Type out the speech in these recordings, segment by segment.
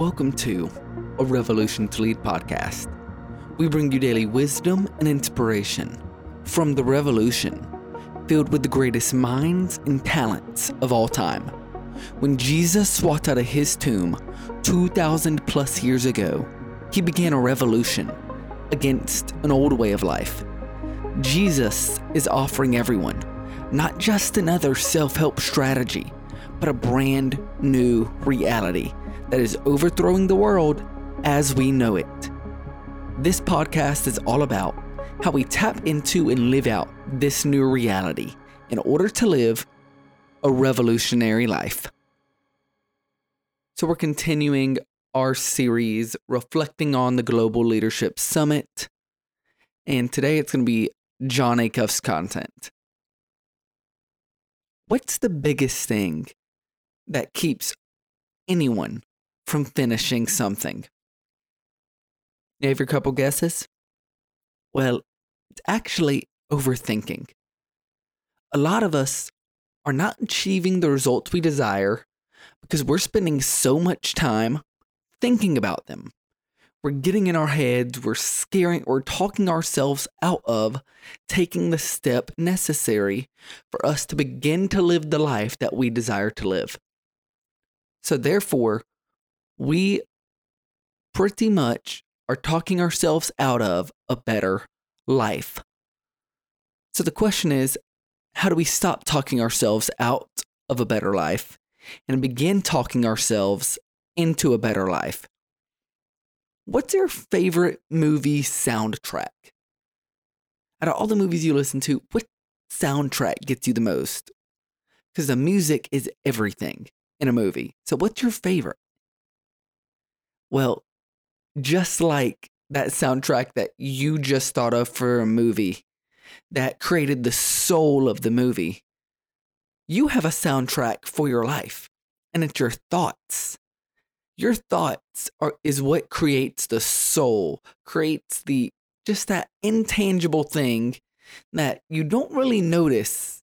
Welcome to a Revolution to Lead podcast. We bring you daily wisdom and inspiration from the revolution, filled with the greatest minds and talents of all time. When Jesus walked out of his tomb 2,000 plus years ago, he began a revolution against an old way of life. Jesus is offering everyone not just another self help strategy, but a brand new reality that is overthrowing the world as we know it. This podcast is all about how we tap into and live out this new reality in order to live a revolutionary life. So, we're continuing our series reflecting on the Global Leadership Summit. And today it's going to be Jon Acuff's content. What's the biggest thing that keeps anyone from finishing something? You have your couple guesses? Well, it's actually overthinking. A lot of us are not achieving the results we desire because we're spending so much time thinking about them. We're getting in our heads, we're scaring, we're talking ourselves out of taking the step necessary for us to begin to live the life that we desire to live. So, therefore, we pretty much are talking ourselves out of a better life. So, the question is how do we stop talking ourselves out of a better life and begin talking ourselves into a better life? What's your favorite movie soundtrack? Out of all the movies you listen to, what soundtrack gets you the most? Because the music is everything in a movie. So, what's your favorite? Well, just like that soundtrack that you just thought of for a movie that created the soul of the movie, you have a soundtrack for your life, and it's your thoughts. Your thoughts are is what creates the soul, creates the just that intangible thing that you don't really notice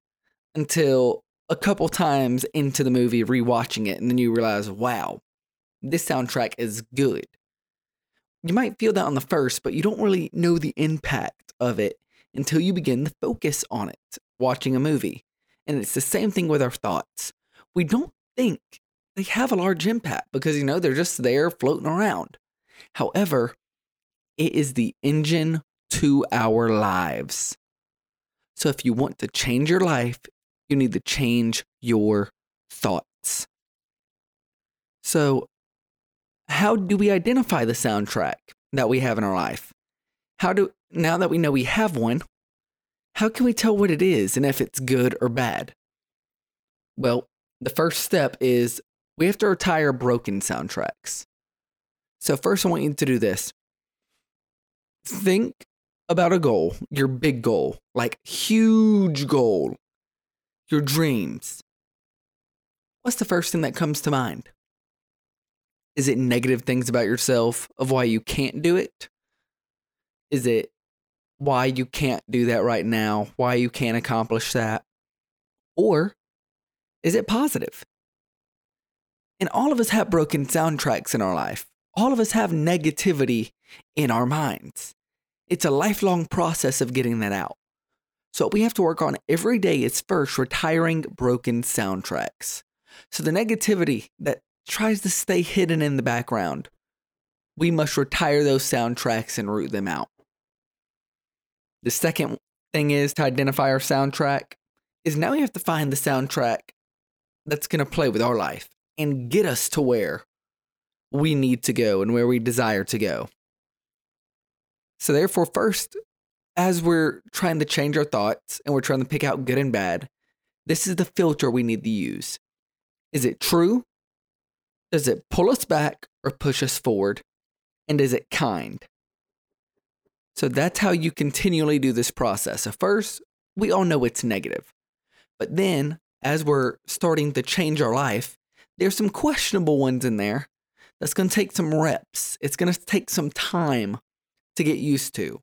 until a couple times into the movie rewatching it and then you realize, wow, this soundtrack is good. You might feel that on the first, but you don't really know the impact of it until you begin to focus on it watching a movie. And it's the same thing with our thoughts. We don't think they have a large impact because, you know, they're just there floating around. However, it is the engine to our lives. So if you want to change your life, you need to change your thoughts. So, how do we identify the soundtrack that we have in our life? How do now that we know we have one, how can we tell what it is and if it's good or bad? Well, the first step is we have to retire broken soundtracks. So, first, I want you to do this think about a goal, your big goal, like huge goal, your dreams, what's the first thing that comes to mind? Is it negative things about yourself of why you can't do it? Is it why you can't do that right now? Why you can't accomplish that? Or is it positive? And all of us have broken soundtracks in our life. All of us have negativity in our minds. It's a lifelong process of getting that out. So, what we have to work on every day is first retiring broken soundtracks. So, the negativity that tries to stay hidden in the background, we must retire those soundtracks and root them out. The second thing is to identify our soundtrack is now we have to find the soundtrack that's going to play with our life and get us to where we need to go and where we desire to go. So, therefore, first, as we're trying to change our thoughts and we're trying to pick out good and bad, this is the filter we need to use. Is it true? Does it pull us back or push us forward? And is it kind? So that's how you continually do this process. So, first, we all know it's negative. But then, as we're starting to change our life, there's some questionable ones in there that's going to take some reps. It's going to take some time to get used to.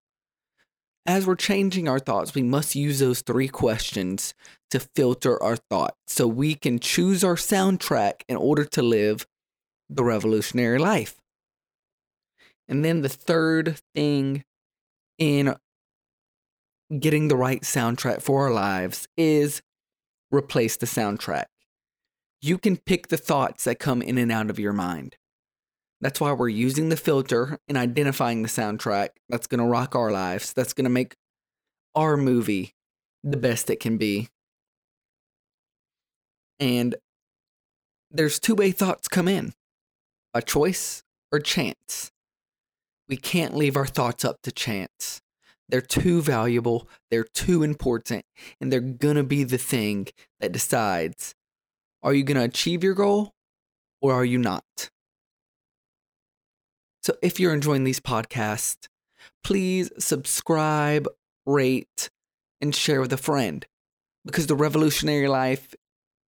As we're changing our thoughts, we must use those three questions to filter our thoughts so we can choose our soundtrack in order to live the revolutionary life. And then the third thing in getting the right soundtrack for our lives is replace the soundtrack. You can pick the thoughts that come in and out of your mind. That's why we're using the filter and identifying the soundtrack that's going to rock our lives, that's going to make our movie the best it can be. And there's two way thoughts come in by choice or chance. We can't leave our thoughts up to chance. They're too valuable, they're too important, and they're gonna be the thing that decides are you gonna achieve your goal or are you not? So if you're enjoying these podcasts, please subscribe, rate, and share with a friend because the revolutionary life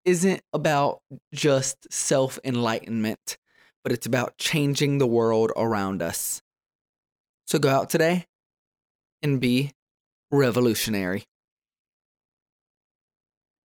isn't about just self enlightenment, but it's about changing the world around us. So go out today and be revolutionary.